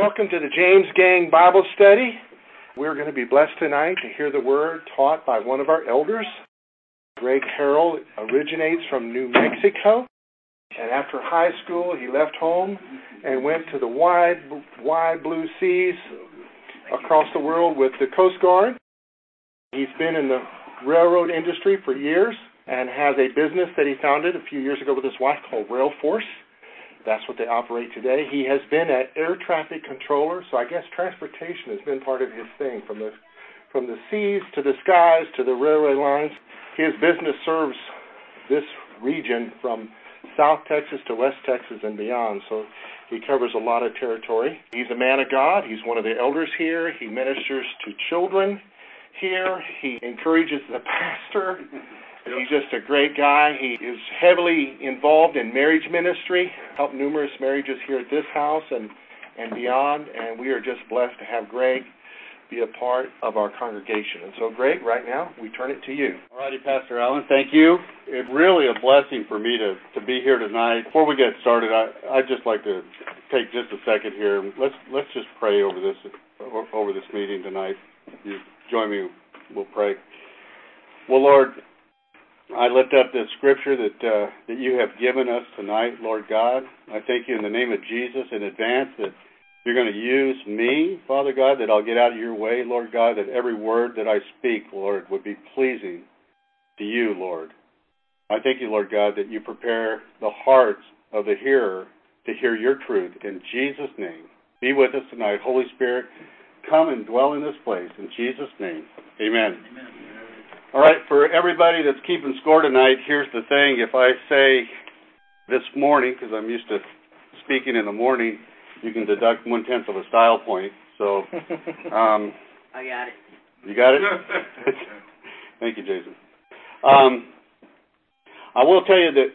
Welcome to the James Gang Bible Study. We're going to be blessed tonight to hear the word taught by one of our elders. Greg Harrell originates from New Mexico. And after high school, he left home and went to the wide, wide blue seas across the world with the Coast Guard. He's been in the railroad industry for years and has a business that he founded a few years ago with his wife called Rail Force. That's what they operate today. He has been an air traffic controller, so I guess transportation has been part of his thing from the from the seas to the skies to the railway lines. His business serves this region from South Texas to West Texas and beyond. So he covers a lot of territory. He's a man of God. He's one of the elders here. He ministers to children here. He encourages the pastor. He's just a great guy. He is heavily involved in marriage ministry, helped numerous marriages here at this house and, and beyond, and we are just blessed to have Greg be a part of our congregation. And so, Greg, right now, we turn it to you. All righty, Pastor Allen, thank you. It's really a blessing for me to, to be here tonight. Before we get started, I, I'd just like to take just a second here. Let's, let's just pray over this, over this meeting tonight. You join me, we'll pray. Well, Lord, I lift up the scripture that uh, that you have given us tonight, Lord God. I thank you in the name of Jesus in advance that you're going to use me, Father God, that I'll get out of your way, Lord God, that every word that I speak, Lord, would be pleasing to you, Lord. I thank you, Lord God, that you prepare the hearts of the hearer to hear your truth. In Jesus' name, be with us tonight. Holy Spirit, come and dwell in this place. In Jesus' name, amen. amen. All right, for everybody that's keeping score tonight, here's the thing. If I say this morning, because I'm used to speaking in the morning, you can deduct one tenth of a style point. So, um, I got it. You got it. Thank you, Jason. Um, I will tell you that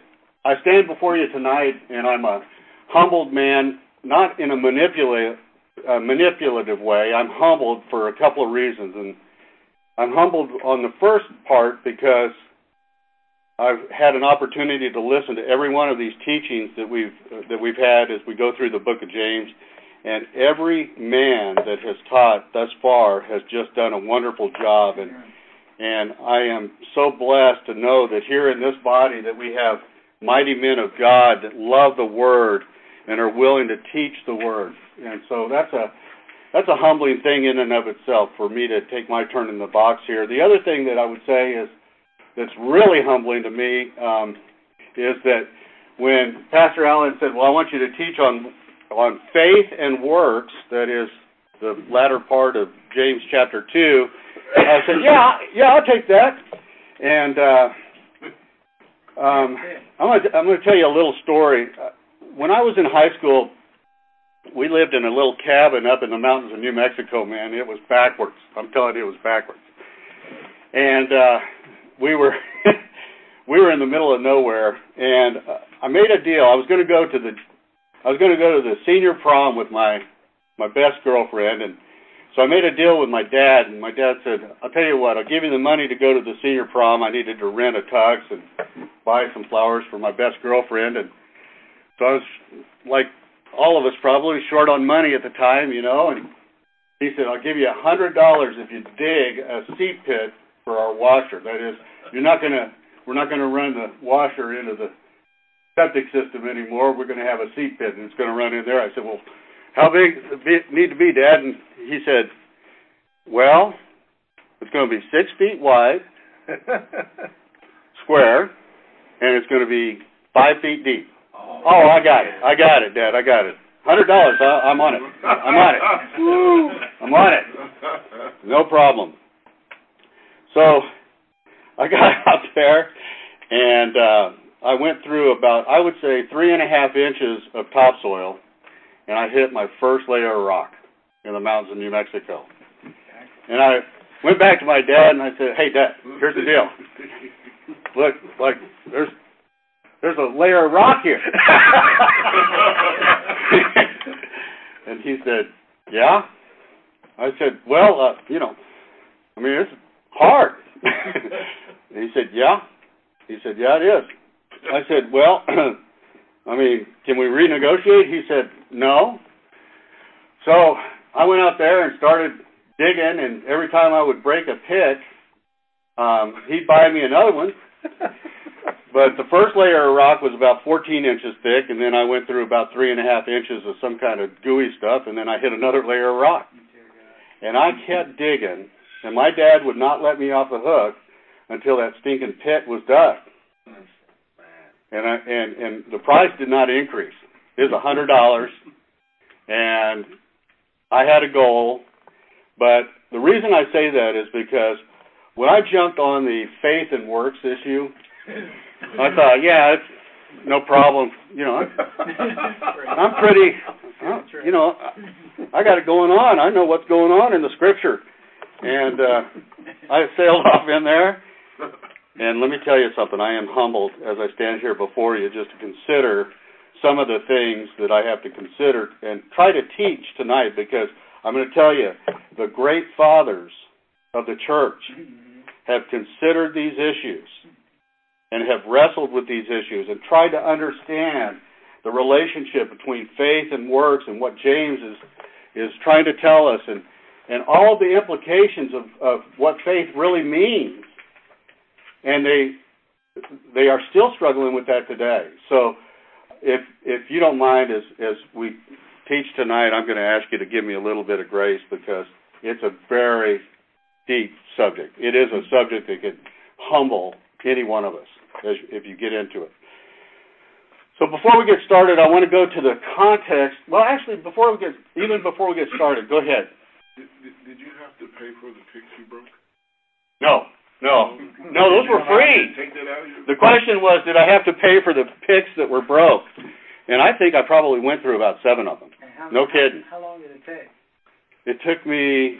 I stand before you tonight, and I'm a humbled man, not in a manipulative, uh, manipulative way. I'm humbled for a couple of reasons, and I'm humbled on the first part because I've had an opportunity to listen to every one of these teachings that we've that we've had as we go through the book of James, and every man that has taught thus far has just done a wonderful job, and and I am so blessed to know that here in this body that we have mighty men of God that love the Word and are willing to teach the Word, and so that's a that's a humbling thing in and of itself for me to take my turn in the box here. The other thing that I would say is that's really humbling to me um, is that when Pastor Allen said, "Well, I want you to teach on on faith and works," that is the latter part of James chapter two. I said, "Yeah, yeah, I'll take that." And uh, um, I'm going to I'm going to tell you a little story. When I was in high school, we lived in a little cabin up in the mountains of New Mexico, man. It was backwards. I'm telling you, it was backwards. And uh, we were we were in the middle of nowhere, and uh, I made a deal. I was going to go to the I was going to go to the senior prom with my my best girlfriend, and so I made a deal with my dad. And my dad said, "I'll tell you what. I'll give you the money to go to the senior prom. I needed to rent a tux and buy some flowers for my best girlfriend." And so I was like all of us probably short on money at the time, you know, and he said, I'll give you a hundred dollars if you dig a seep pit for our washer. That is, you're not gonna we're not gonna run the washer into the septic system anymore. We're gonna have a seep pit and it's gonna run in there. I said, Well, how big does it need to be, Dad? And he said, Well, it's gonna be six feet wide, square, and it's gonna be five feet deep. Oh, I got it. I got it, Dad. I got it. Hundred dollars. I'm on it. I'm on it. I'm on it. No problem. So I got out there and uh, I went through about I would say three and a half inches of topsoil, and I hit my first layer of rock in the mountains of New Mexico. And I went back to my dad and I said, "Hey, Dad, here's the deal. Look, like there's there's a layer of rock here. and he said, yeah. I said, well, uh, you know, I mean, it's hard. and he said, yeah. He said, yeah, it is. I said, well, I mean, can we renegotiate? He said, no. So I went out there and started digging, and every time I would break a pit, um, he'd buy me another one. but the first layer of rock was about 14 inches thick, and then I went through about three and a half inches of some kind of gooey stuff, and then I hit another layer of rock. And I kept digging, and my dad would not let me off the hook until that stinking pit was dug. And I, and and the price did not increase. It was a hundred dollars, and I had a goal. But the reason I say that is because when I jumped on the faith and works issue, I thought, yeah, it's no problem. You know, I'm pretty. You know, I got it going on. I know what's going on in the scripture, and uh, I sailed off in there. And let me tell you something. I am humbled as I stand here before you, just to consider some of the things that I have to consider and try to teach tonight, because I'm going to tell you, the great fathers of the church have considered these issues and have wrestled with these issues and tried to understand the relationship between faith and works and what James is is trying to tell us and and all the implications of, of what faith really means. And they they are still struggling with that today. So if if you don't mind as as we teach tonight, I'm going to ask you to give me a little bit of grace because it's a very deep subject. It is a subject that can humble any one of us as, if you get into it. So before we get started, I want to go to the context. Well, actually, before we get even before we get started, go ahead. Did, did, did you have to pay for the picks you broke? No, no, no. Those were free. Take that out of your The question was, did I have to pay for the picks that were broke? And I think I probably went through about seven of them. No kidding. How long did it take? It took me.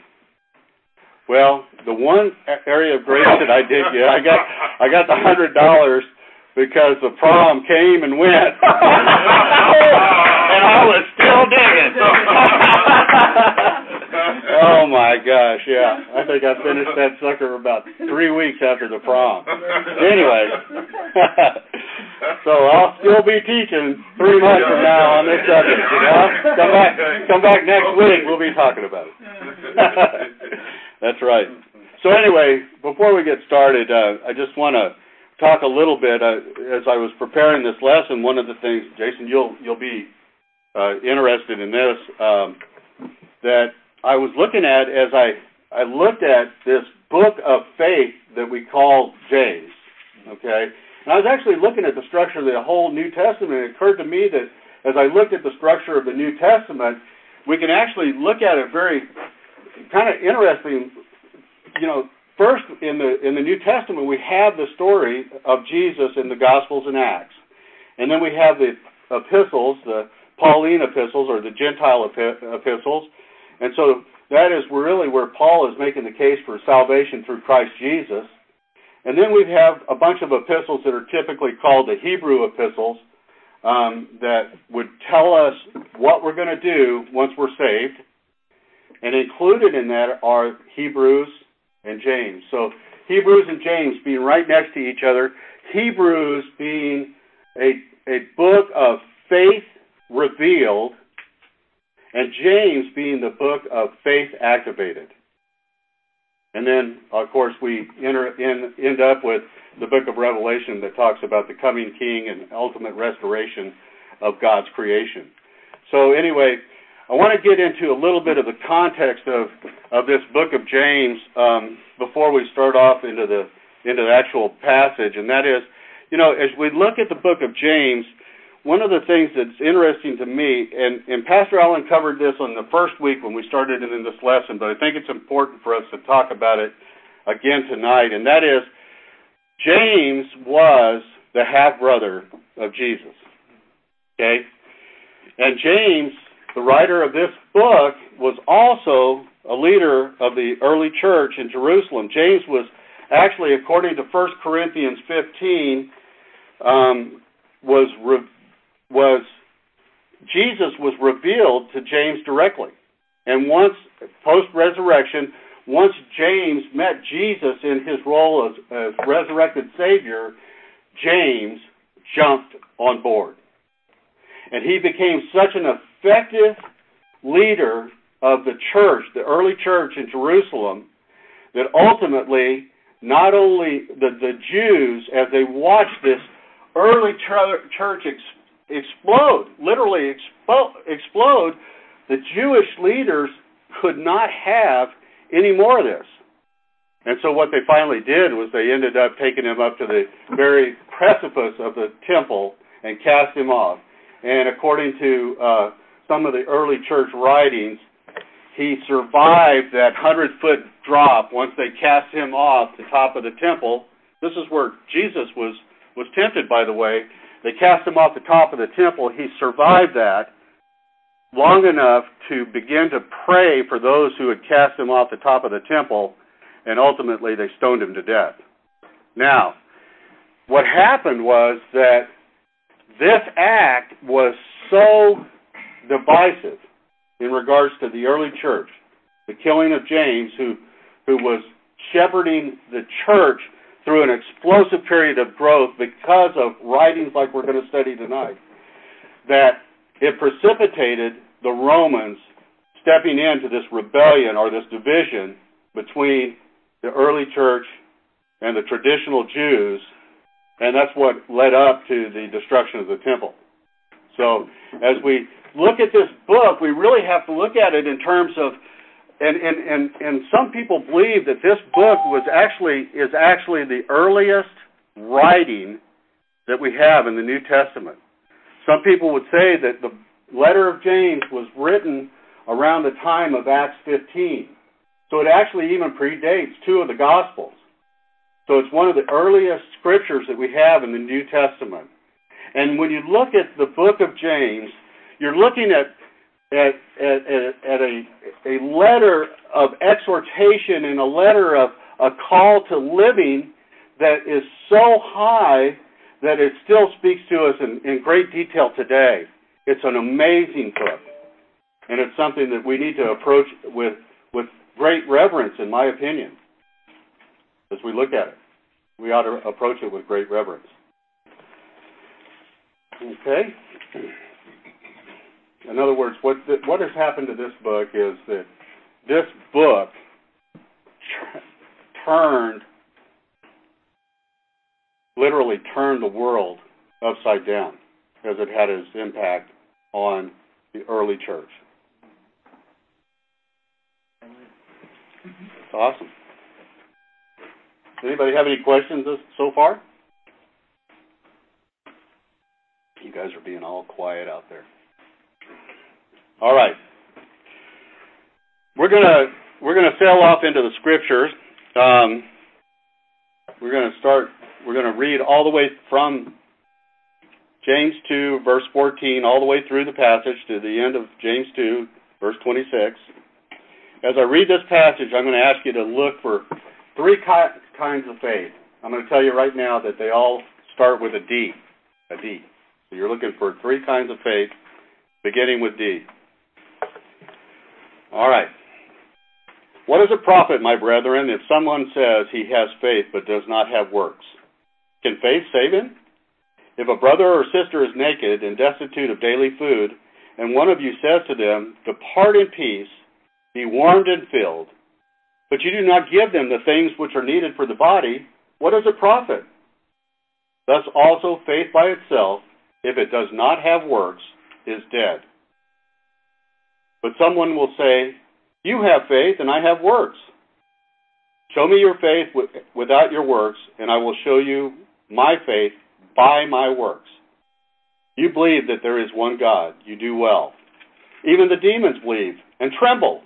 Well, the one area of grace that I did get, I got, I got the hundred dollars because the prom came and went, and I was still digging. oh my gosh, yeah. I think I finished that sucker about three weeks after the prom. Anyway, so I'll still be teaching three months from now on this subject. You know, come back, come back next week. We'll be talking about it. That's right. So anyway, before we get started, uh, I just want to talk a little bit. Uh, as I was preparing this lesson, one of the things, Jason, you'll you'll be uh, interested in this, um, that I was looking at as I I looked at this book of faith that we call James. Okay, and I was actually looking at the structure of the whole New Testament. It occurred to me that as I looked at the structure of the New Testament, we can actually look at it very kind of interesting. You know, first in the in the New Testament we have the story of Jesus in the Gospels and Acts, and then we have the epistles, the Pauline epistles or the Gentile epistles, and so that is really where Paul is making the case for salvation through Christ Jesus. And then we have a bunch of epistles that are typically called the Hebrew epistles um, that would tell us what we're going to do once we're saved. And included in that are Hebrews and James. So Hebrews and James being right next to each other, Hebrews being a, a book of faith revealed, and James being the book of faith activated. And then, of course, we enter, in, end up with the book of Revelation that talks about the coming king and ultimate restoration of God's creation. So, anyway, I want to get into a little bit of the context of, of this book of James um, before we start off into the into the actual passage, and that is, you know, as we look at the book of James, one of the things that's interesting to me, and, and Pastor Allen covered this on the first week when we started in this lesson, but I think it's important for us to talk about it again tonight, and that is, James was the half brother of Jesus. Okay? And James the writer of this book was also a leader of the early church in Jerusalem. James was actually, according to 1 Corinthians 15, um, was re- was Jesus was revealed to James directly, and once post resurrection, once James met Jesus in his role as, as resurrected Savior, James jumped on board, and he became such an effective leader of the church, the early church in Jerusalem, that ultimately not only the, the Jews, as they watched this early church ex- explode, literally expo- explode, the Jewish leaders could not have any more of this. And so what they finally did was they ended up taking him up to the very precipice of the temple and cast him off. And according to uh, some of the early church writings, he survived that hundred foot drop once they cast him off the top of the temple. This is where Jesus was was tempted, by the way. They cast him off the top of the temple. He survived that long enough to begin to pray for those who had cast him off the top of the temple, and ultimately they stoned him to death. Now, what happened was that this act was so divisive in regards to the early church, the killing of James, who, who was shepherding the church through an explosive period of growth because of writings like we're going to study tonight, that it precipitated the Romans stepping into this rebellion or this division between the early church and the traditional Jews, and that's what led up to the destruction of the temple. So, as we look at this book, we really have to look at it in terms of, and and and, and some people believe that this book was actually is actually the earliest writing that we have in the New Testament. Some people would say that the letter of James was written around the time of Acts 15. So it actually even predates two of the Gospels. So it's one of the earliest scriptures that we have in the New Testament. And when you look at the book of James, you're looking at at, at, at a, a letter of exhortation and a letter of a call to living that is so high that it still speaks to us in, in great detail today. It's an amazing book. And it's something that we need to approach with, with great reverence, in my opinion, as we look at it. We ought to approach it with great reverence. Okay? In other words, what what has happened to this book is that this book turned, literally turned the world upside down as it had its impact on the early church. It's awesome. Anybody have any questions so far? You guys are being all quiet out there. All right. We're gonna we're gonna sail off into the scriptures. Um, we're gonna start. We're gonna read all the way from James 2, verse 14, all the way through the passage to the end of James 2, verse 26. As I read this passage, I'm going to ask you to look for three kinds of faith. I'm going to tell you right now that they all start with a D. A D. So you're looking for three kinds of faith, beginning with D. All right. What does it profit, my brethren, if someone says he has faith but does not have works? Can faith save him? If a brother or sister is naked and destitute of daily food, and one of you says to them, Depart in peace, be warmed and filled, but you do not give them the things which are needed for the body, what is it profit? Thus also faith by itself, if it does not have works, is dead. But someone will say, You have faith, and I have works. Show me your faith without your works, and I will show you my faith by my works. You believe that there is one God. You do well. Even the demons believe and tremble.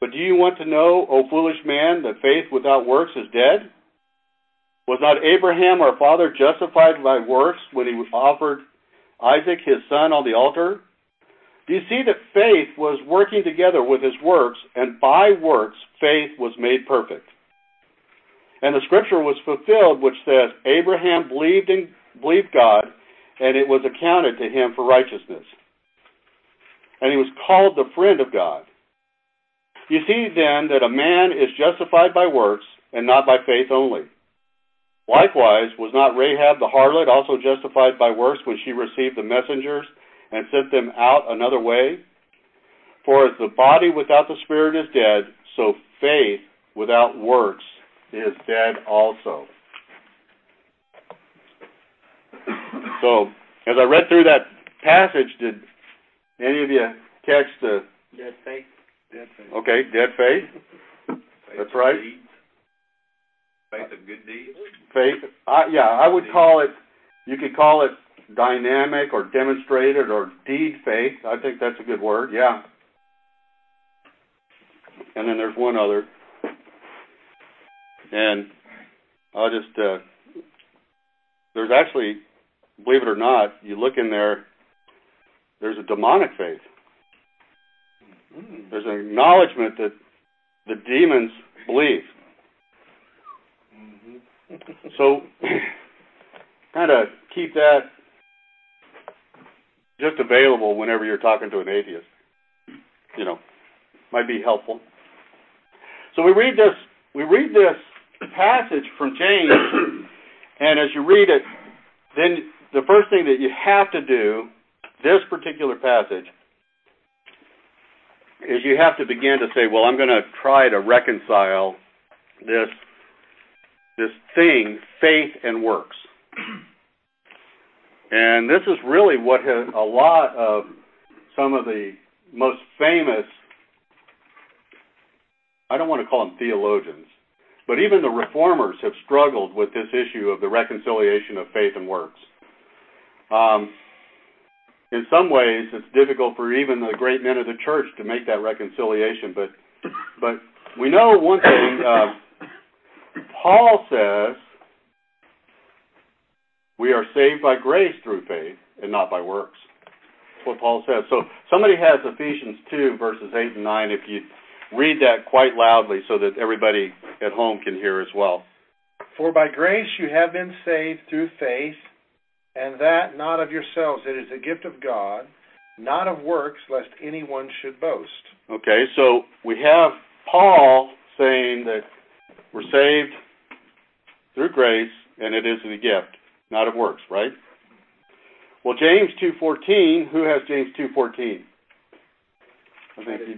But do you want to know, O foolish man, that faith without works is dead? Was not Abraham our father justified by works when he offered Isaac his son on the altar? Do you see that faith was working together with his works, and by works faith was made perfect? And the scripture was fulfilled, which says, Abraham believed in believed God, and it was accounted to him for righteousness. And he was called the friend of God. You see then that a man is justified by works and not by faith only. Likewise, was not Rahab the harlot also justified by works when she received the messengers and sent them out another way? For as the body without the spirit is dead, so faith without works is dead also. So, as I read through that passage, did any of you catch the Dead faith. Dead faith. okay dead faith? That's right. Faith of good deeds. Faith. I, yeah, I would call it. You could call it dynamic or demonstrated or deed faith. I think that's a good word. Yeah. And then there's one other. And I'll just. Uh, there's actually, believe it or not, you look in there. There's a demonic faith. There's an acknowledgement that the demons believe. Mhm. So, kind of keep that just available whenever you're talking to an atheist. You know, might be helpful. So we read this. We read this passage from James, and as you read it, then the first thing that you have to do, this particular passage, is you have to begin to say, well, I'm going to try to reconcile this this thing, faith and works. And this is really what has, a lot of some of the most famous, I don't want to call them theologians, but even the reformers have struggled with this issue of the reconciliation of faith and works. Um, in some ways, it's difficult for even the great men of the church to make that reconciliation, but but we know one thing. Uh, Paul says we are saved by grace through faith and not by works. That's what Paul says. So somebody has Ephesians 2, verses 8 and 9, if you read that quite loudly so that everybody at home can hear as well. For by grace you have been saved through faith, and that not of yourselves. It is a gift of God, not of works, lest anyone should boast. Okay, so we have Paul saying that we're saved through grace, and it is a gift, not of works, right? Well, James 2.14, who has James 2.14? I think you,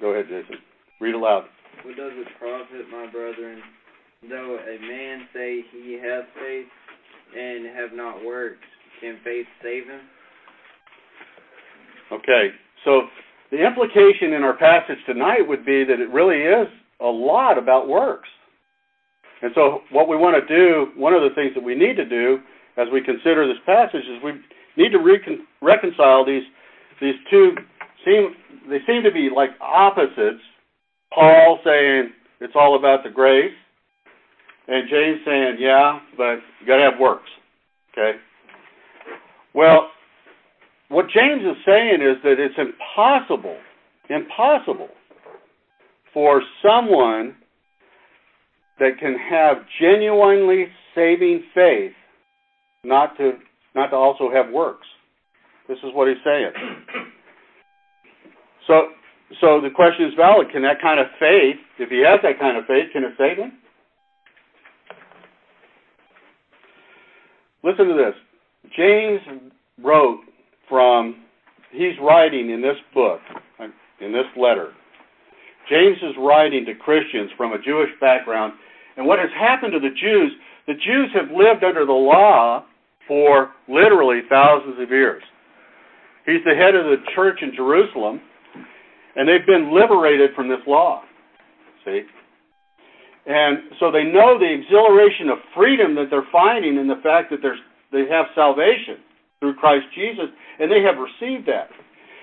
go ahead, Jason. Read aloud. What does it profit, my brethren, though a man say he hath faith and have not works? Can faith save him? Okay, so the implication in our passage tonight would be that it really is a lot about works. And so, what we want to do, one of the things that we need to do as we consider this passage is we need to recon- reconcile these these two seem they seem to be like opposites. Paul saying it's all about the grace, and James saying, yeah, but you got to have works. Okay. Well, what James is saying is that it's impossible, impossible for someone that can have genuinely saving faith not to not to also have works. This is what he's saying. So so the question is valid. Can that kind of faith, if he has that kind of faith, can it save him? Listen to this. James wrote from he's writing in this book, in this letter. James is writing to Christians from a Jewish background, and what has happened to the Jews, the Jews have lived under the law for literally thousands of years. He's the head of the church in Jerusalem, and they've been liberated from this law. See? And so they know the exhilaration of freedom that they're finding in the fact that there's, they have salvation through Christ Jesus, and they have received that.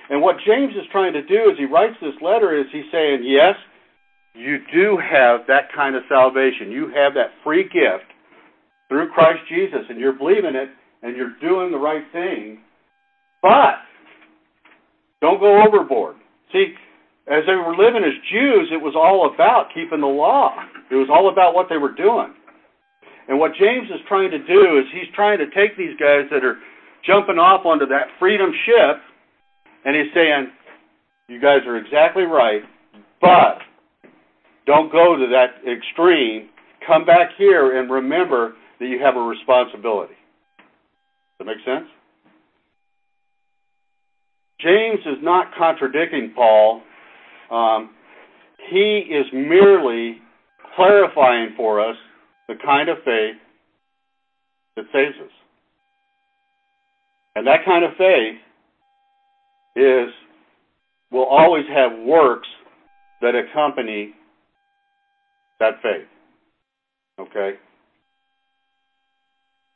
And what James is trying to do as he writes this letter is he's saying, yes, you do have that kind of salvation. You have that free gift through Christ Jesus, and you're believing it, and you're doing the right thing. But don't go overboard. See, as they were living as Jews, it was all about keeping the law. It was all about what they were doing. And what James is trying to do is he's trying to take these guys that are jumping off onto that freedom ship, and he's saying, You guys are exactly right, but don't go to that extreme. Come back here and remember that you have a responsibility. Does that make sense? James is not contradicting Paul. Um, he is merely clarifying for us the kind of faith that saves us. And that kind of faith is will always have works that accompany that faith. Okay?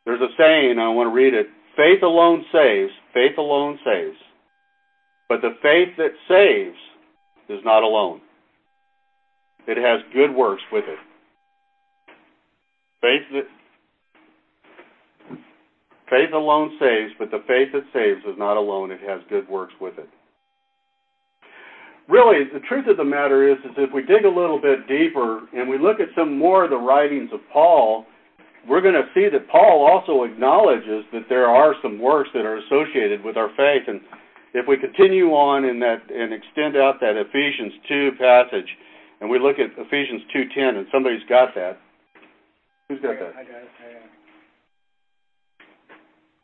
There's a saying, I want to read it. Faith alone saves, faith alone saves. But the faith that saves is not alone. It has good works with it. Faith that faith alone saves, but the faith that saves is not alone. It has good works with it. Really, the truth of the matter is, is if we dig a little bit deeper and we look at some more of the writings of Paul, we're going to see that Paul also acknowledges that there are some works that are associated with our faith. And if we continue on in that and extend out that Ephesians 2 passage, and we look at Ephesians 2:10, and somebody's got that. Who's got that? I got it. I got it.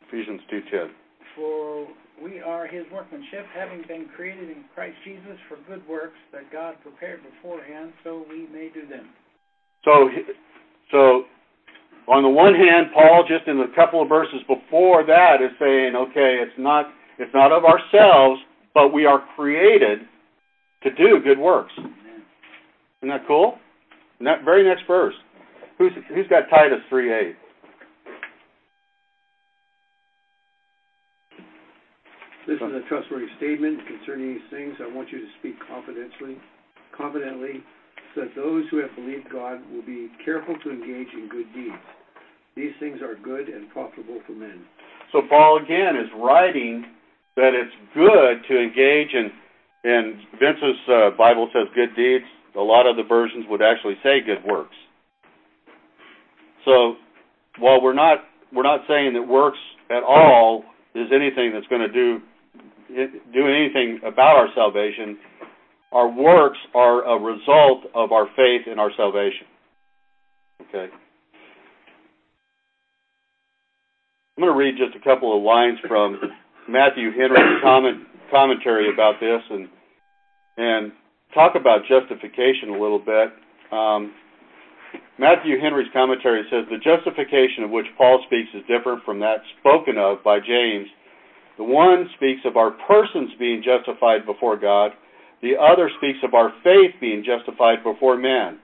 Ephesians 2:10. For we are his workmanship, having been created in Christ Jesus for good works that God prepared beforehand, so we may do them. So, so on the one hand, Paul, just in a couple of verses before that, is saying, okay, it's not it's not of ourselves, but we are created to do good works. Isn't that cool? That very next verse. Who's who's got Titus three eight? This is a trustworthy statement concerning these things. I want you to speak confidently, confidently, that those who have believed God will be careful to engage in good deeds. These things are good and profitable for men. So Paul again is writing that it's good to engage in. And Vince's uh, Bible says good deeds. A lot of the versions would actually say good works. So while we're not we're not saying that works at all is anything that's going to do do anything about our salvation, our works are a result of our faith in our salvation. Okay. I'm going to read just a couple of lines from Matthew Henry's comment, commentary about this and and talk about justification a little bit. Um, Matthew Henry's commentary says the justification of which Paul speaks is different from that spoken of by James. The one speaks of our persons being justified before God. The other speaks of our faith being justified before men.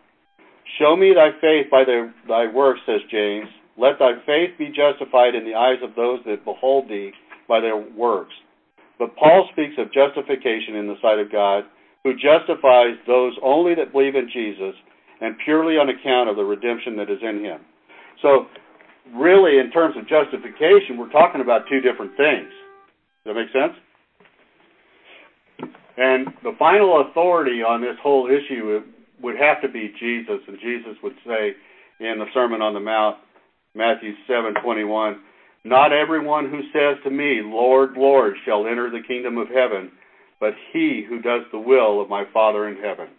Show me thy faith by thy works, says James. Let thy faith be justified in the eyes of those that behold thee by their works. But Paul speaks of justification in the sight of God, who justifies those only that believe in Jesus and purely on account of the redemption that is in him. So, really, in terms of justification, we're talking about two different things. Does that make sense? And the final authority on this whole issue would have to be Jesus, and Jesus would say in the Sermon on the Mount, Matthew 7:21, "Not everyone who says to me, Lord, Lord, shall enter the kingdom of heaven, but he who does the will of my Father in heaven."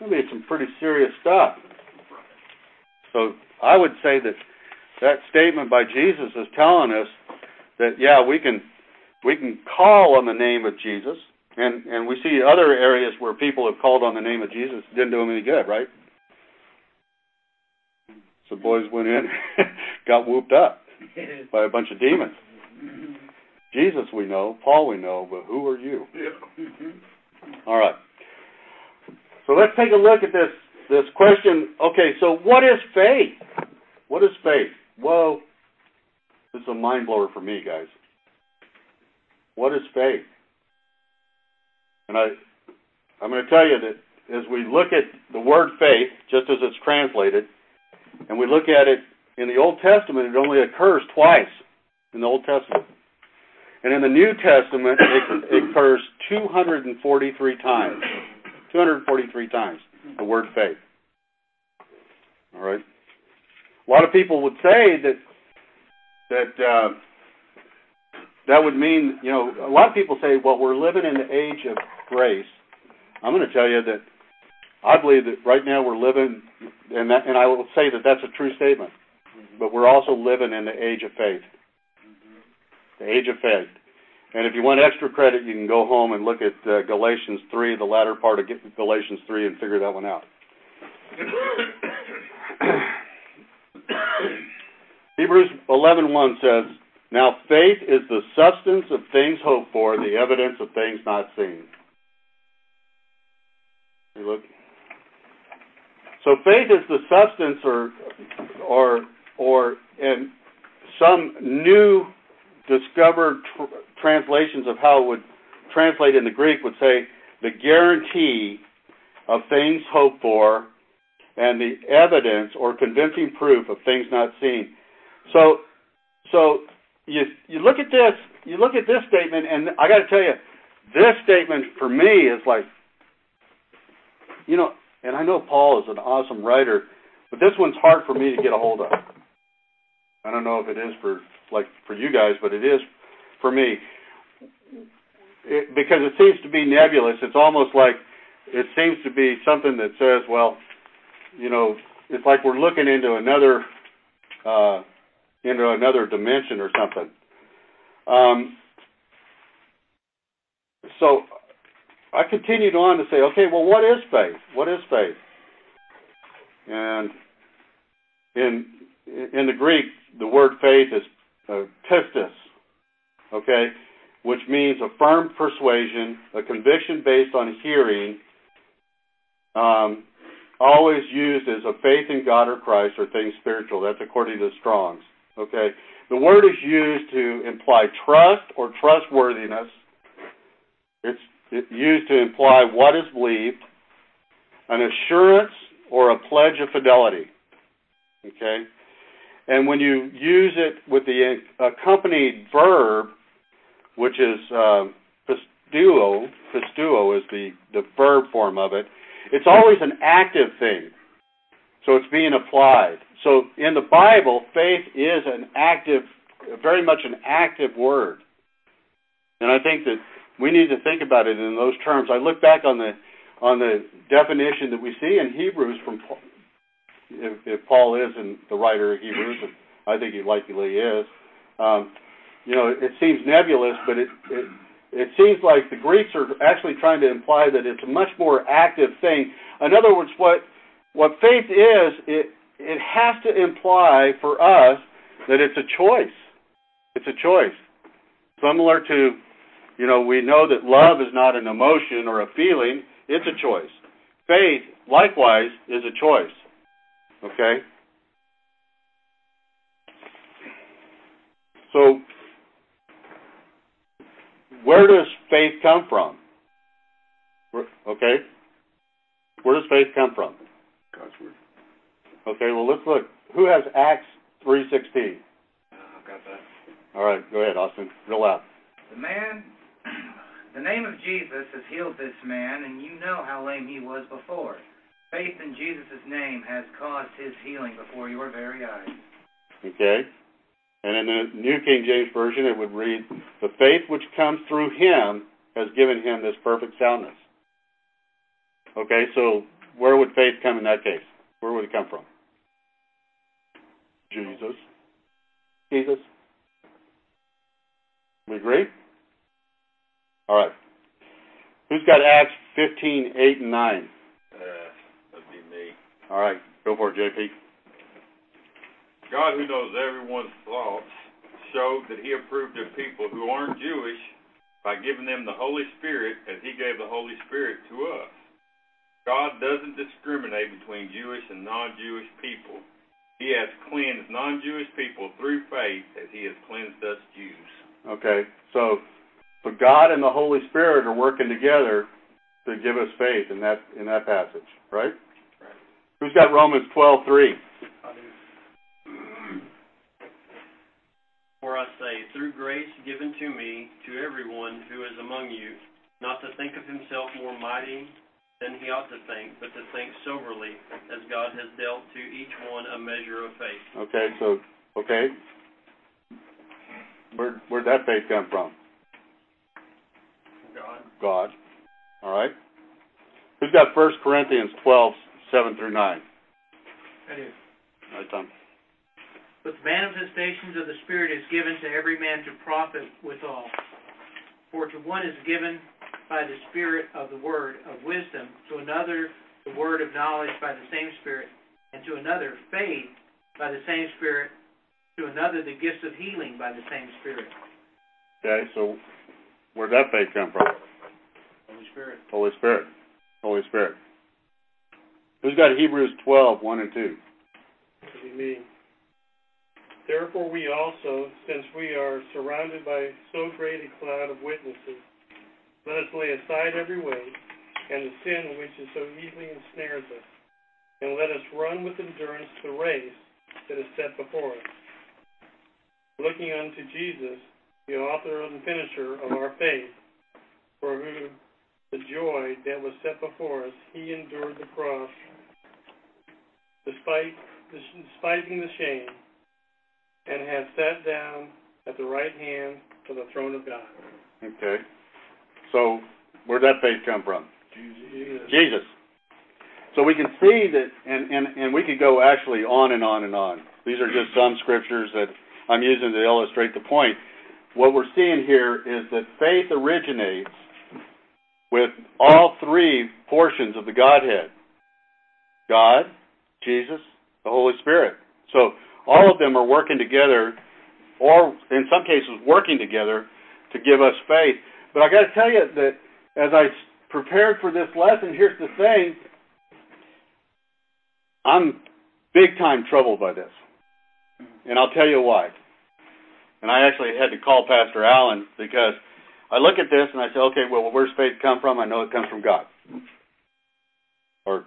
I mean, some pretty serious stuff. So I would say that that statement by Jesus is telling us that yeah, we can we can call on the name of Jesus, and and we see other areas where people have called on the name of Jesus didn't do them any good, right? So boys went in, got whooped up by a bunch of demons. Jesus we know, Paul we know, but who are you? All right. So let's take a look at this this question. Okay, so what is faith? What is faith? Whoa, this is a mind blower for me, guys. What is faith? And I, I'm going to tell you that as we look at the word faith, just as it's translated, and we look at it in the Old Testament, it only occurs twice in the Old Testament. And in the New Testament, it, occurs 243 times. 243 times, the word faith. All right? A lot of people would say that that uh, that would mean, you know, a lot of people say, well, we're living in the age of grace. I'm going to tell you that I believe that right now we're living, and that, and I will say that that's a true statement. But we're also living in the age of faith, the age of faith. And if you want extra credit, you can go home and look at uh, Galatians 3, the latter part of Galatians 3, and figure that one out. Hebrews 11:1 says, "Now faith is the substance of things hoped for, the evidence of things not seen." You look. So faith is the substance, or, or, or, in some new discovered tr- translations of how it would translate in the Greek would say the guarantee of things hoped for and the evidence or convincing proof of things not seen. So, so you you look at this, you look at this statement, and I got to tell you, this statement for me is like, you know, and I know Paul is an awesome writer, but this one's hard for me to get a hold of. I don't know if it is for like for you guys, but it is for me it, because it seems to be nebulous. It's almost like it seems to be something that says, well, you know, it's like we're looking into another uh, into another dimension or something. Um, so I continued on to say, okay, well, what is faith? What is faith? And in in the Greek, the word faith is uh, pistis, okay, which means a firm persuasion, a conviction based on hearing, um, always used as a faith in God or Christ or things spiritual. That's according to Strong's. Okay, the word is used to imply trust or trustworthiness. It's used to imply what is believed, an assurance or a pledge of fidelity. Okay, and when you use it with the accompanied verb, which is uh, pisteuo, pisteuo is the, the verb form of it, it's always an active thing. So it's being applied. So in the Bible, faith is an active, very much an active word. And I think that we need to think about it in those terms. I look back on the on the definition that we see in Hebrews from if, if Paul is in the writer of Hebrews, and I think he likely is. Um, you know, it seems nebulous, but it, it it seems like the Greeks are actually trying to imply that it's a much more active thing. In other words, what what faith is, it it has to imply for us that it's a choice. It's a choice. Similar to, you know, we know that love is not an emotion or a feeling, it's a choice. Faith, likewise, is a choice. Okay? So, where does faith come from? Okay? Where does faith come from? God's word. Okay, well let's look. Who has Acts three sixteen? I've got that. All right, go ahead, Austin. Real loud. The man, the name of Jesus has healed this man, and you know how lame he was before. Faith in Jesus' name has caused his healing before your very eyes. Okay. And in the New King James Version, it would read, The faith which comes through him has given him this perfect soundness. Okay, so where would faith come in that case? Where would it come from? Jesus. Jesus. We agree? All right. Who's got Acts 15, 8, and 9? Uh, that'd be me. All right. Go for it, JP. God, who knows everyone's thoughts, showed that He approved of people who aren't Jewish by giving them the Holy Spirit as He gave the Holy Spirit to us. God doesn't discriminate between Jewish and non Jewish people. He has cleansed non Jewish people through faith as He has cleansed us Jews. Okay, so but God and the Holy Spirit are working together to give us faith in that in that passage, right? Right. Who's got Romans twelve three? For I say, through grace given to me, to everyone who is among you, not to think of himself more mighty than he ought to think, but to think soberly, as God has dealt to each one a measure of faith. Okay, so okay, where where'd that faith come from? God. God. All right. Who's got First Corinthians twelve seven through nine? I do. All right, Tom. But the manifestations of the Spirit is given to every man to profit withal. For to one is given by the Spirit of the word of wisdom, to another the word of knowledge by the same Spirit, and to another faith by the same Spirit, to another the gifts of healing by the same Spirit. Okay, so where'd that faith come from? Holy Spirit. Holy Spirit. Holy Spirit. Who's got Hebrews 12, 1 and 2? Me. Therefore, we also, since we are surrounded by so great a cloud of witnesses, let us lay aside every weight and the sin which is so easily ensnares us, and let us run with endurance the race that is set before us. Looking unto Jesus, the author and finisher of our faith, for whom the joy that was set before us, he endured the cross, despite despising the shame, and has sat down at the right hand of the throne of God. Okay. So where'd that faith come from? Jesus. Jesus. So we can see that, and, and, and we could go actually on and on and on. These are just some scriptures that I'm using to illustrate the point. What we're seeing here is that faith originates with all three portions of the Godhead God, Jesus, the Holy Spirit. So all of them are working together, or in some cases, working together to give us faith. But I got to tell you that as I prepared for this lesson, here's the thing I'm big time troubled by this. And I'll tell you why. And I actually had to call Pastor Allen because I look at this and I say, okay, well, where's faith come from? I know it comes from God. Or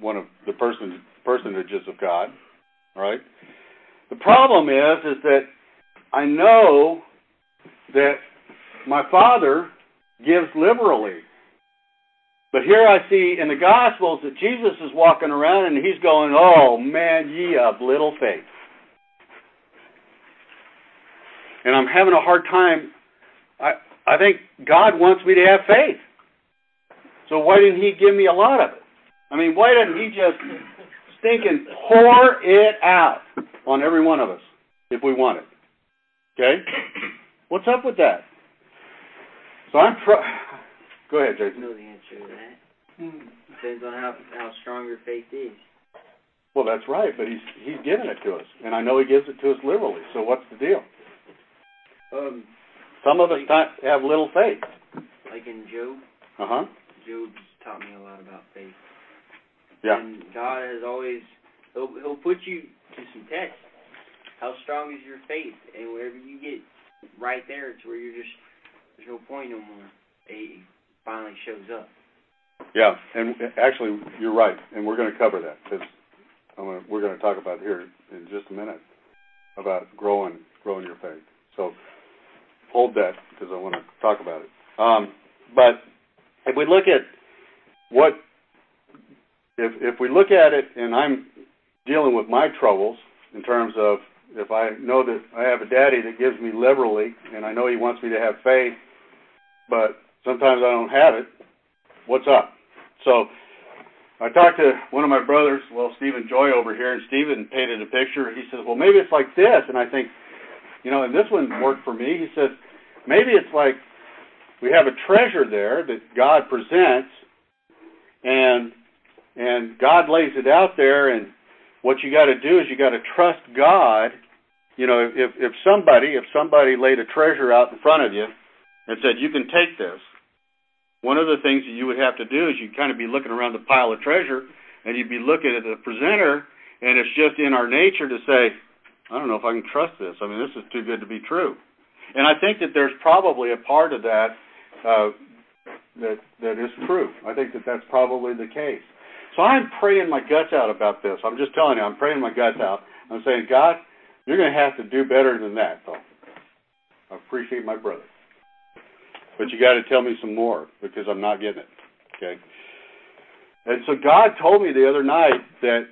one of the person, personages of God. Right? The problem is, is that I know that my Father gives liberally. But here I see in the Gospels that Jesus is walking around and he's going, Oh man, ye of little faith. And I'm having a hard time. I, I think God wants me to have faith. So why didn't he give me a lot of it? I mean, why didn't he just stinking pour it out on every one of us if we want it? Okay? What's up with that? So I'm pro. Go ahead, Jason. know the answer to that. Depends on how how strong your faith is. Well, that's right, but he's he's giving it to us, and I know he gives it to us liberally. So what's the deal? Um, Some of us ti- have little faith. like in Job, Uh huh. Job's taught me a lot about faith. Yeah. And God has always he'll he'll put you to some tests. How strong is your faith? And wherever you get right there, it's where you're just there's no point no more. It finally shows up. Yeah, and actually, you're right, and we're going to cover that because we're going to talk about here in just a minute about growing growing your faith. So hold that because I want to talk about it. Um, but if we look at what if if we look at it, and I'm dealing with my troubles in terms of if I know that I have a daddy that gives me liberally, and I know he wants me to have faith, but sometimes I don't have it. What's up? So I talked to one of my brothers, well, Stephen Joy over here, and Stephen painted a picture. He says, well, maybe it's like this. And I think, you know, and this one worked for me. He says, maybe it's like we have a treasure there that God presents, and and God lays it out there, and what you got to do is you got to trust God. You know, if if somebody if somebody laid a treasure out in front of you and said you can take this, one of the things that you would have to do is you'd kind of be looking around the pile of treasure, and you'd be looking at the presenter, and it's just in our nature to say, I don't know if I can trust this. I mean, this is too good to be true. And I think that there's probably a part of that uh, that that is true. I think that that's probably the case. So I'm praying my guts out about this. I'm just telling you, I'm praying my guts out. I'm saying, God, you're going to have to do better than that, though. I appreciate my brother. But you got to tell me some more because I'm not getting it. Okay? And so God told me the other night that,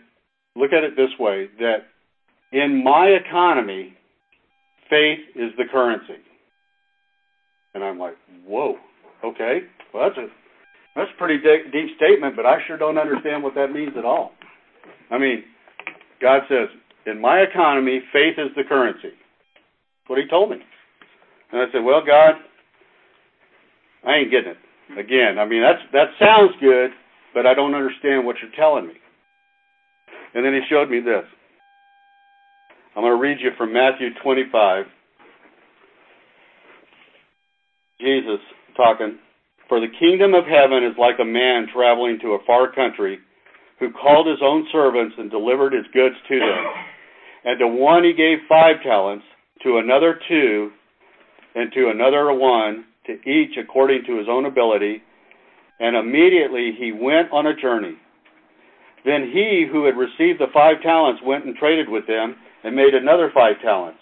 look at it this way, that in my economy, faith is the currency. And I'm like, whoa, okay. Well, that's a that's a pretty de- deep statement, but I sure don't understand what that means at all. I mean, God says, in my economy, faith is the currency. That's what He told me. And I said, well, God, I ain't getting it. Again, I mean that's that sounds good, but I don't understand what you're telling me. And then he showed me this. I'm going to read you from Matthew 25. Jesus talking. For the kingdom of heaven is like a man traveling to a far country who called his own servants and delivered his goods to them. And to one he gave five talents, to another two, and to another one, to each according to his own ability. And immediately he went on a journey. Then he who had received the five talents went and traded with them and made another five talents.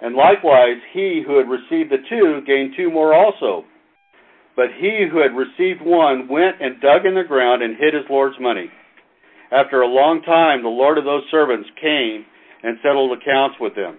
And likewise he who had received the two gained two more also. But he who had received one went and dug in the ground and hid his Lord's money. After a long time, the Lord of those servants came and settled accounts with them.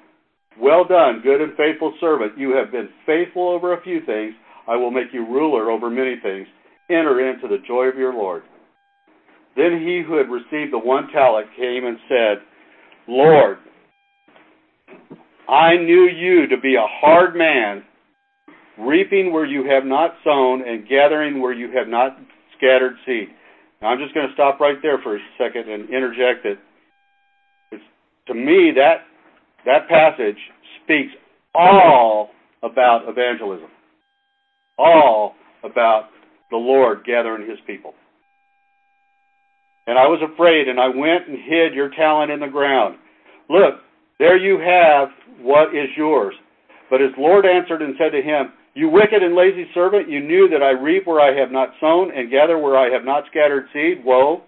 Well done, good and faithful servant. You have been faithful over a few things. I will make you ruler over many things. Enter into the joy of your Lord. Then he who had received the one talent came and said, Lord, I knew you to be a hard man reaping where you have not sown and gathering where you have not scattered seed. Now I'm just going to stop right there for a second and interject that to me that that passage speaks all about evangelism. All about the Lord gathering his people. And I was afraid and I went and hid your talent in the ground. Look, there you have what is yours. But his Lord answered and said to him, you wicked and lazy servant, you knew that I reap where I have not sown and gather where I have not scattered seed. Woe!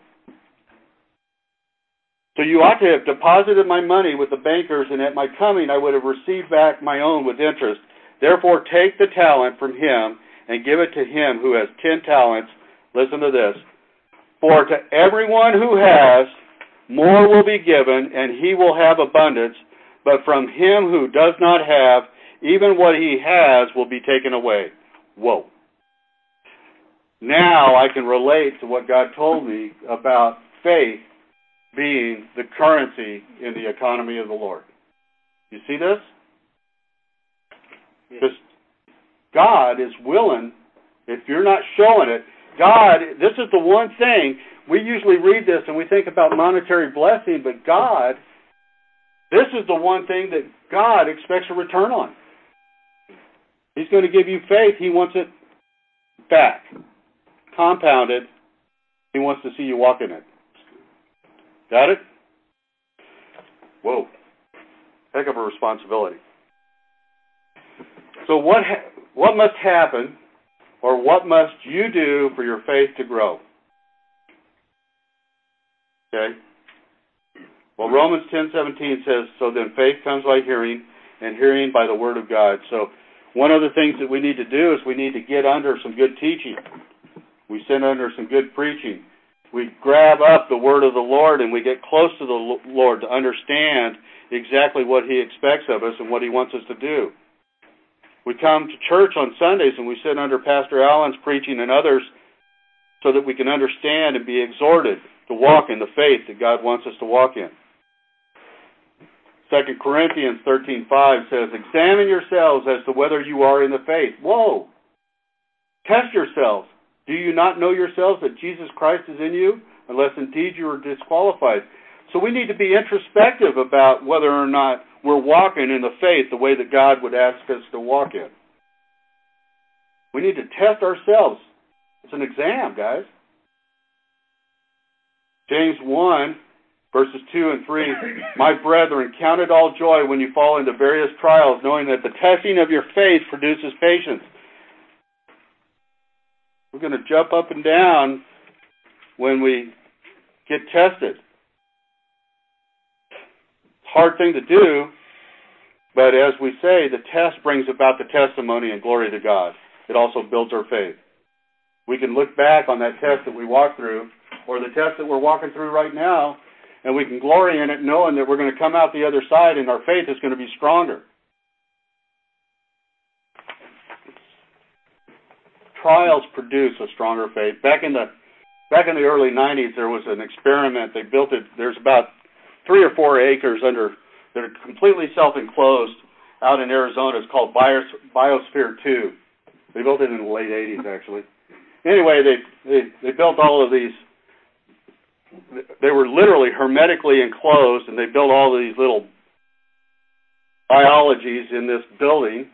So you ought to have deposited my money with the bankers, and at my coming I would have received back my own with interest. Therefore take the talent from him and give it to him who has ten talents. Listen to this. For to everyone who has, more will be given, and he will have abundance. But from him who does not have, even what he has will be taken away. Whoa. Now I can relate to what God told me about faith being the currency in the economy of the Lord. You see this? Because God is willing, if you're not showing it, God, this is the one thing, we usually read this and we think about monetary blessing, but God, this is the one thing that God expects a return on. He's going to give you faith. He wants it back, compounded. He wants to see you walk in it. Got it? Whoa. Heck of a responsibility. So what ha- what must happen or what must you do for your faith to grow? Okay? Well, Romans 10:17 says, "So then faith comes by hearing, and hearing by the word of God." So one of the things that we need to do is we need to get under some good teaching. We sit under some good preaching. We grab up the word of the Lord and we get close to the Lord to understand exactly what He expects of us and what He wants us to do. We come to church on Sundays and we sit under Pastor Allen's preaching and others so that we can understand and be exhorted to walk in the faith that God wants us to walk in. 2 Corinthians 13:5 says, "Examine yourselves as to whether you are in the faith." Whoa. Test yourselves. Do you not know yourselves that Jesus Christ is in you, unless indeed you are disqualified? So we need to be introspective about whether or not we're walking in the faith the way that God would ask us to walk in. We need to test ourselves. It's an exam, guys. James 1 verses 2 and 3 My brethren, count it all joy when you fall into various trials, knowing that the testing of your faith produces patience. We're going to jump up and down when we get tested. Hard thing to do, but as we say, the test brings about the testimony and glory to God. It also builds our faith. we can look back on that test that we walked through, or the test that we're walking through right now, and we can glory in it knowing that we're going to come out the other side and our faith is going to be stronger. Trials produce a stronger faith. Back in the back in the early 90s, there was an experiment. They built it. There's about three or four acres under that are completely self-enclosed out in Arizona. It's called Bios, Biosphere 2. They built it in the late 80s, actually. Anyway, they, they they built all of these. They were literally hermetically enclosed, and they built all of these little biologies in this building.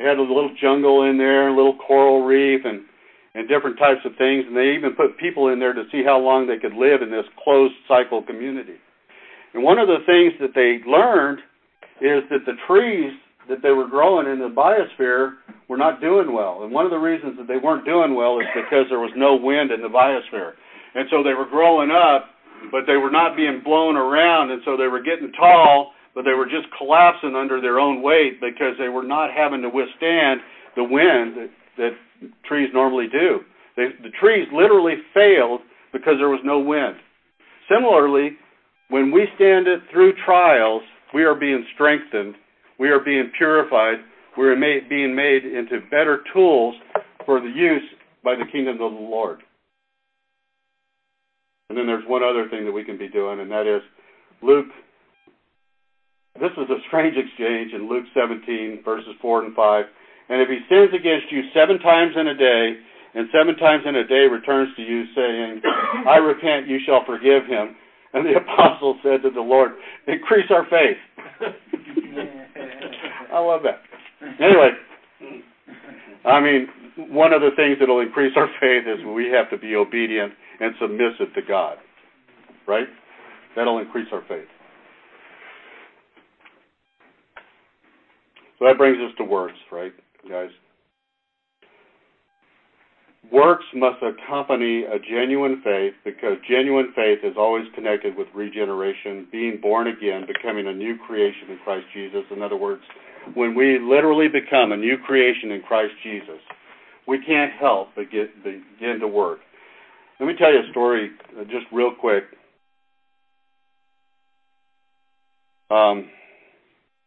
They had a little jungle in there, a little coral reef, and and different types of things. And they even put people in there to see how long they could live in this closed cycle community. And one of the things that they learned is that the trees that they were growing in the biosphere were not doing well. And one of the reasons that they weren't doing well is because there was no wind in the biosphere. And so they were growing up, but they were not being blown around, and so they were getting tall, but they were just collapsing under their own weight because they were not having to withstand the wind that, that trees normally do. They, the trees literally failed because there was no wind. Similarly, when we stand it through trials, we are being strengthened, we are being purified, we are made, being made into better tools for the use by the kingdom of the Lord. And then there's one other thing that we can be doing, and that is Luke. This is a strange exchange in Luke 17, verses 4 and 5. And if he sins against you seven times in a day, and seven times in a day returns to you, saying, I repent, you shall forgive him. And the apostle said to the Lord, Increase our faith. I love that. Anyway, I mean, one of the things that will increase our faith is we have to be obedient and submissive to God. Right? That'll increase our faith. So that brings us to works, right, guys? Works must accompany a genuine faith because genuine faith is always connected with regeneration, being born again, becoming a new creation in Christ Jesus. In other words, when we literally become a new creation in Christ Jesus, we can't help but get, begin to work. Let me tell you a story uh, just real quick. Um,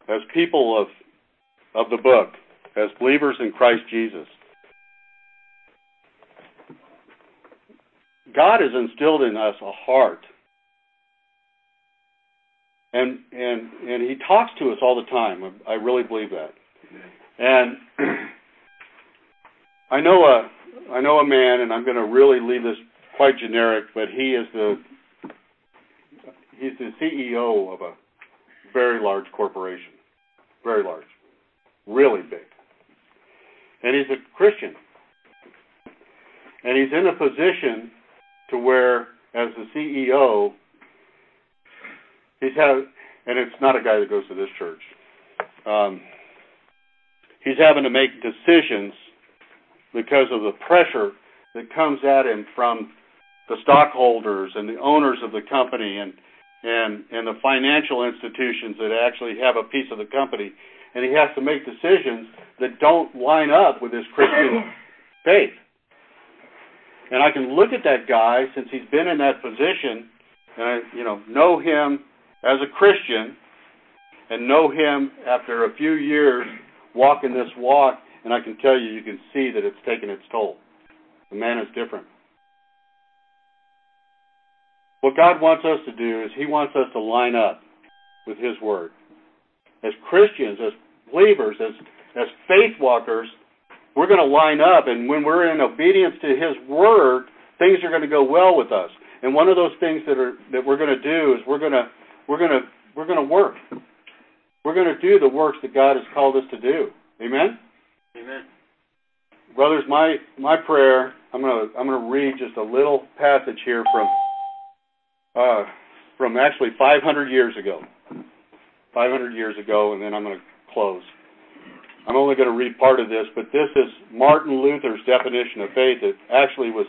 as people of of the book, as believers in Christ Jesus, God has instilled in us a heart. And and and he talks to us all the time. I really believe that. And I know a I know a man and I'm going to really leave this quite generic, but he is the he's the CEO of a very large corporation. Very large. Really big. And he's a Christian. And he's in a position to where, as the CEO, he's had, and it's not a guy that goes to this church. Um, he's having to make decisions because of the pressure that comes at him from the stockholders and the owners of the company and and and the financial institutions that actually have a piece of the company and he has to make decisions that don't line up with his Christian faith. And I can look at that guy since he's been in that position, and I, you know, know him as a Christian, and know him after a few years walking this walk, and I can tell you, you can see that it's taken its toll. The man is different. What God wants us to do is He wants us to line up with His Word. As Christians, as believers, as as faith walkers, we're going to line up, and when we're in obedience to His word, things are going to go well with us. And one of those things that are that we're going to do is we're going to we're going to we're going to work. We're going to do the works that God has called us to do. Amen. Amen. Brothers, my my prayer. I'm going to I'm going to read just a little passage here from uh, from actually 500 years ago. 500 years ago, and then I'm going to close. I'm only going to read part of this, but this is Martin Luther's definition of faith. It actually was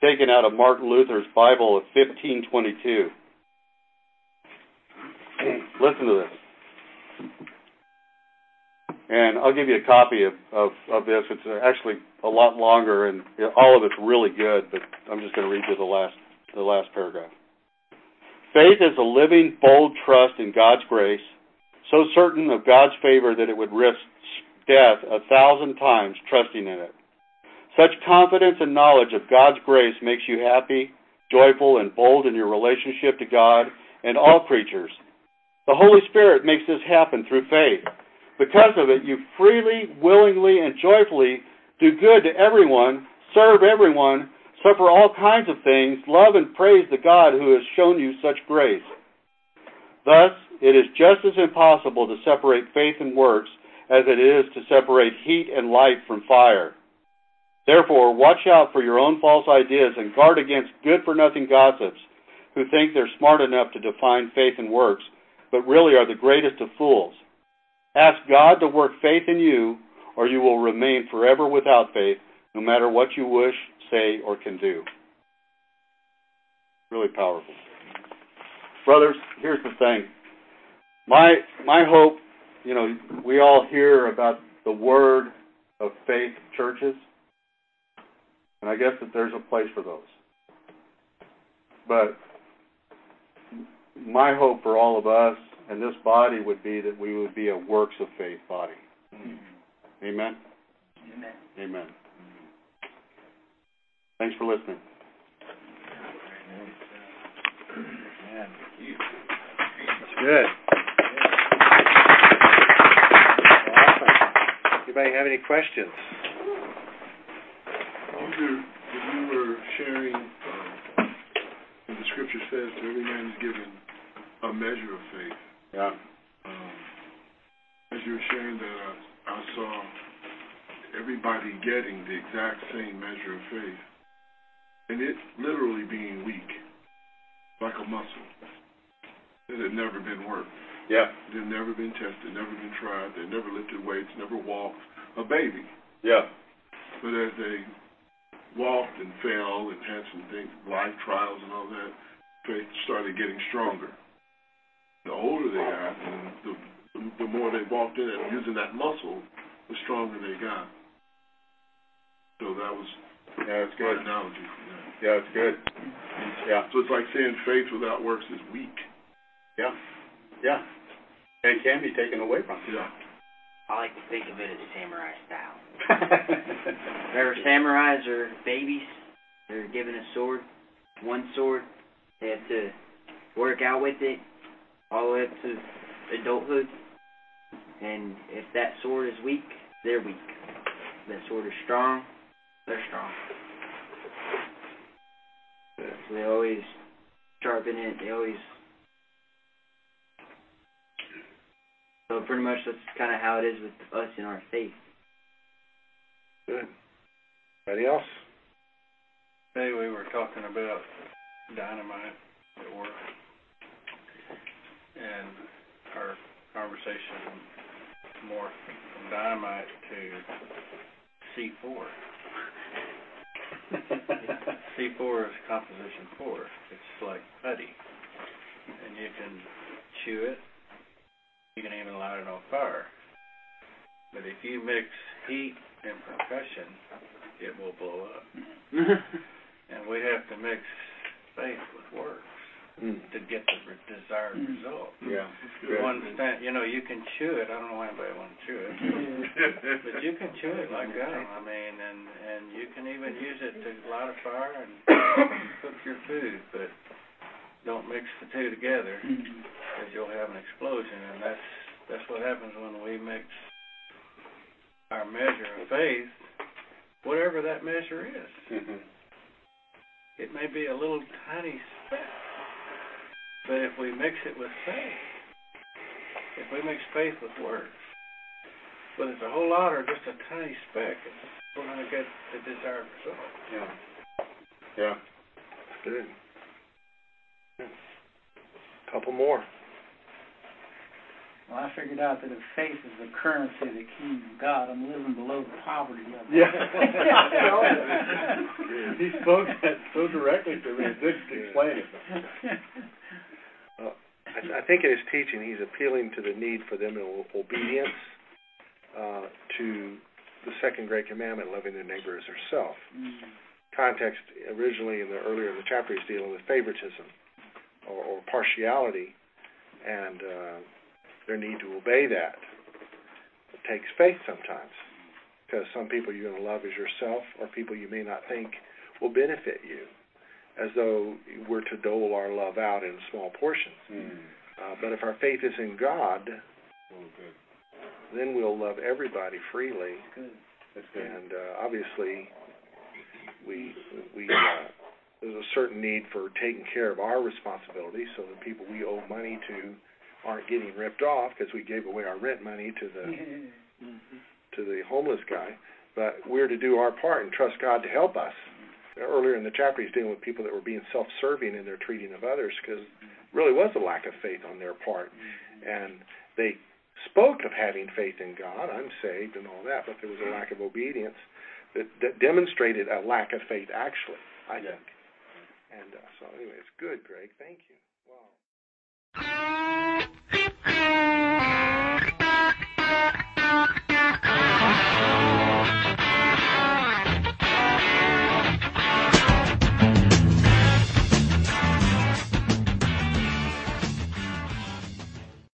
taken out of Martin Luther's Bible of 1522. Listen to this. And I'll give you a copy of, of, of this. It's actually a lot longer, and all of it's really good. But I'm just going to read you the last the last paragraph. Faith is a living, bold trust in God's grace, so certain of God's favor that it would risk death a thousand times trusting in it. Such confidence and knowledge of God's grace makes you happy, joyful, and bold in your relationship to God and all creatures. The Holy Spirit makes this happen through faith. Because of it, you freely, willingly, and joyfully do good to everyone, serve everyone, suffer all kinds of things, love and praise the God who has shown you such grace. Thus, it is just as impossible to separate faith and works as it is to separate heat and light from fire. Therefore, watch out for your own false ideas and guard against good for nothing gossips who think they're smart enough to define faith and works, but really are the greatest of fools. Ask God to work faith in you, or you will remain forever without faith, no matter what you wish, say, or can do. Really powerful. Brothers, here's the thing. My my hope, you know, we all hear about the word of faith churches. And I guess that there's a place for those. But my hope for all of us and this body would be that we would be a works of faith body. Mm-hmm. Amen? Amen. Amen. Thanks for listening. That's good. Anybody have any questions? Peter, when you were sharing, um, the scripture says to every man is given a measure of faith. Yeah. Um, as you were sharing that, I, I saw everybody getting the exact same measure of faith, and it literally being weak, like a muscle that had never been worked. Yeah. Had never been tested, never been tried. They never lifted weights, never walked. A baby. Yeah. But as they walked and fell and had some things, life trials and all that, faith started getting stronger. The older they got, and the the more they walked in it using that muscle, the stronger they got. So that was yeah, it's my good. analogy. Yeah, it's good. Yeah. So it's like saying faith without works is weak. Yeah. Yeah. And can be taken away from you. Yeah. I like to think of it as samurai style. Remember, samurais are babies. They're given a sword, one sword. They have to work out with it all the way up to adulthood. And if that sword is weak, they're weak. If that sword is strong, they're strong. So they always sharpen it. They always. So pretty much that's kind of how it is with us in our faith. Good. Anybody else? Today we were talking about dynamite at work, and our conversation morphed from dynamite to C4. C4 is composition 4. It's like putty, and you can chew it. You can even light it on fire. But if you mix heat and percussion, it will blow up. and we have to mix faith with works Mm. to get the re- desired result. Yeah. One stand, you know, you can chew it. I don't know why anybody want to chew it, but you can chew it like gum. I mean, and and you can even use it to light a fire and cook your food, but don't mix the two together because you'll have an explosion, and that's that's what happens when we mix our measure of faith, whatever that measure is. Mm-hmm. It may be a little tiny speck, but if we mix it with faith, if we mix faith with words, whether it's a whole lot or just a tiny speck, we're going to get the desired result. Yeah. Yeah. Good. Couple more. Well, I figured out that if faith is the currency of the kingdom of God, I'm living below the poverty level. Yeah. he spoke that so directly to me. It didn't explain it. Uh, I, I think in his teaching, he's appealing to the need for them in obedience uh, to the second great commandment, loving their neighbor as herself. Context originally in the earlier in the chapter is dealing with favoritism or, or partiality, and uh, their need to obey that. It takes faith sometimes, because some people you're going to love as yourself, or people you may not think will benefit you, as though we're to dole our love out in small portions. Uh, but if our faith is in God, then we'll love everybody freely. And uh, obviously, we we uh, there's a certain need for taking care of our responsibilities, so the people we owe money to aren't getting ripped off because we gave away our rent money to the mm-hmm. to the homeless guy. But we're to do our part and trust God to help us. Earlier in the chapter, he's dealing with people that were being self-serving in their treating of others because really was a lack of faith on their part, mm-hmm. and they spoke of having faith in God, I'm saved and all that, but there was a lack of obedience that, that demonstrated a lack of faith actually, I think. And uh, so anyway, it's good, Greg. Thank you. Wow.